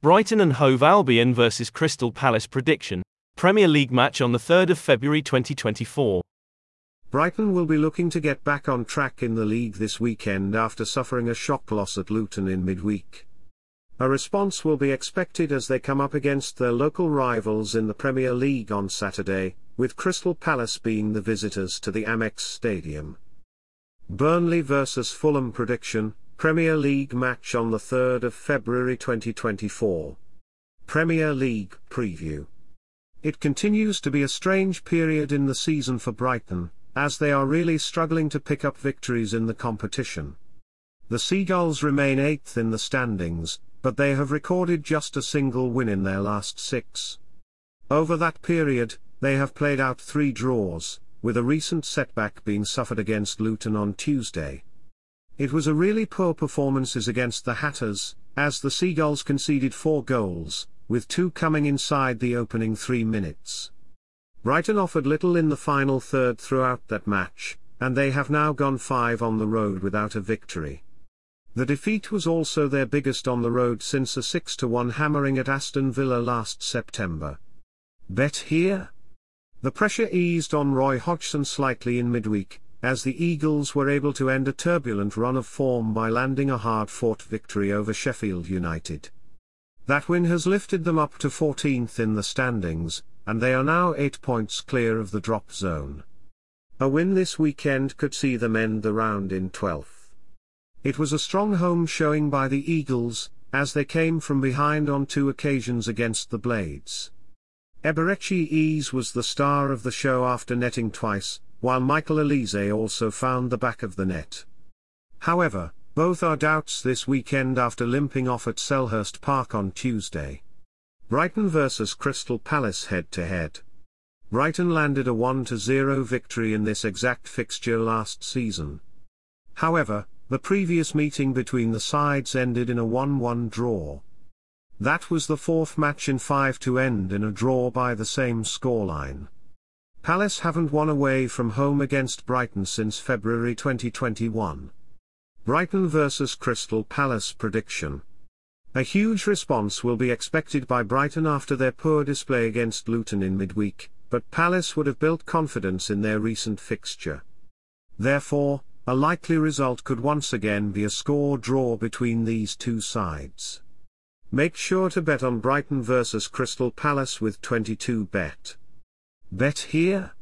Brighton and Hove Albion vs Crystal Palace prediction. Premier League match on the 3rd of February 2024. Brighton will be looking to get back on track in the league this weekend after suffering a shock loss at Luton in midweek. A response will be expected as they come up against their local rivals in the Premier League on Saturday, with Crystal Palace being the visitors to the Amex Stadium. Burnley vs Fulham prediction Premier League match on the 3rd of February 2024. Premier League preview. It continues to be a strange period in the season for Brighton, as they are really struggling to pick up victories in the competition. The Seagulls remain eighth in the standings, but they have recorded just a single win in their last six. Over that period, they have played out three draws, with a recent setback being suffered against Luton on Tuesday. It was a really poor performances against the Hatters, as the Seagulls conceded four goals, with two coming inside the opening three minutes. Brighton offered little in the final third throughout that match, and they have now gone five on the road without a victory. The defeat was also their biggest on the road since a 6-1 hammering at Aston Villa last September. Bet here? The pressure eased on Roy Hodgson slightly in midweek, as the Eagles were able to end a turbulent run of form by landing a hard-fought victory over Sheffield United. That win has lifted them up to 14th in the standings, and they are now 8 points clear of the drop zone. A win this weekend could see them end the round in 12th. It was a strong home showing by the Eagles, as they came from behind on two occasions against the Blades. Eberechi Eze was the star of the show after netting twice, while Michael Olise also found the back of the net. However, both are doubts this weekend after limping off at Selhurst Park on Tuesday. Brighton vs Crystal Palace head to head. Brighton landed a 1-0 victory in this exact fixture last season. However, the previous meeting between the sides ended in a 1-1 draw. That was the fourth match in five to end in a draw by the same scoreline. Palace haven't won away from home against Brighton since February 2021. Brighton vs Crystal Palace prediction. A huge response will be expected by Brighton after their poor display against Luton in midweek, but Palace would have built confidence in their recent fixture. Therefore, a likely result could once again be a score draw between these two sides. Make sure to bet on Brighton vs Crystal Palace with 22 bet. Bet here?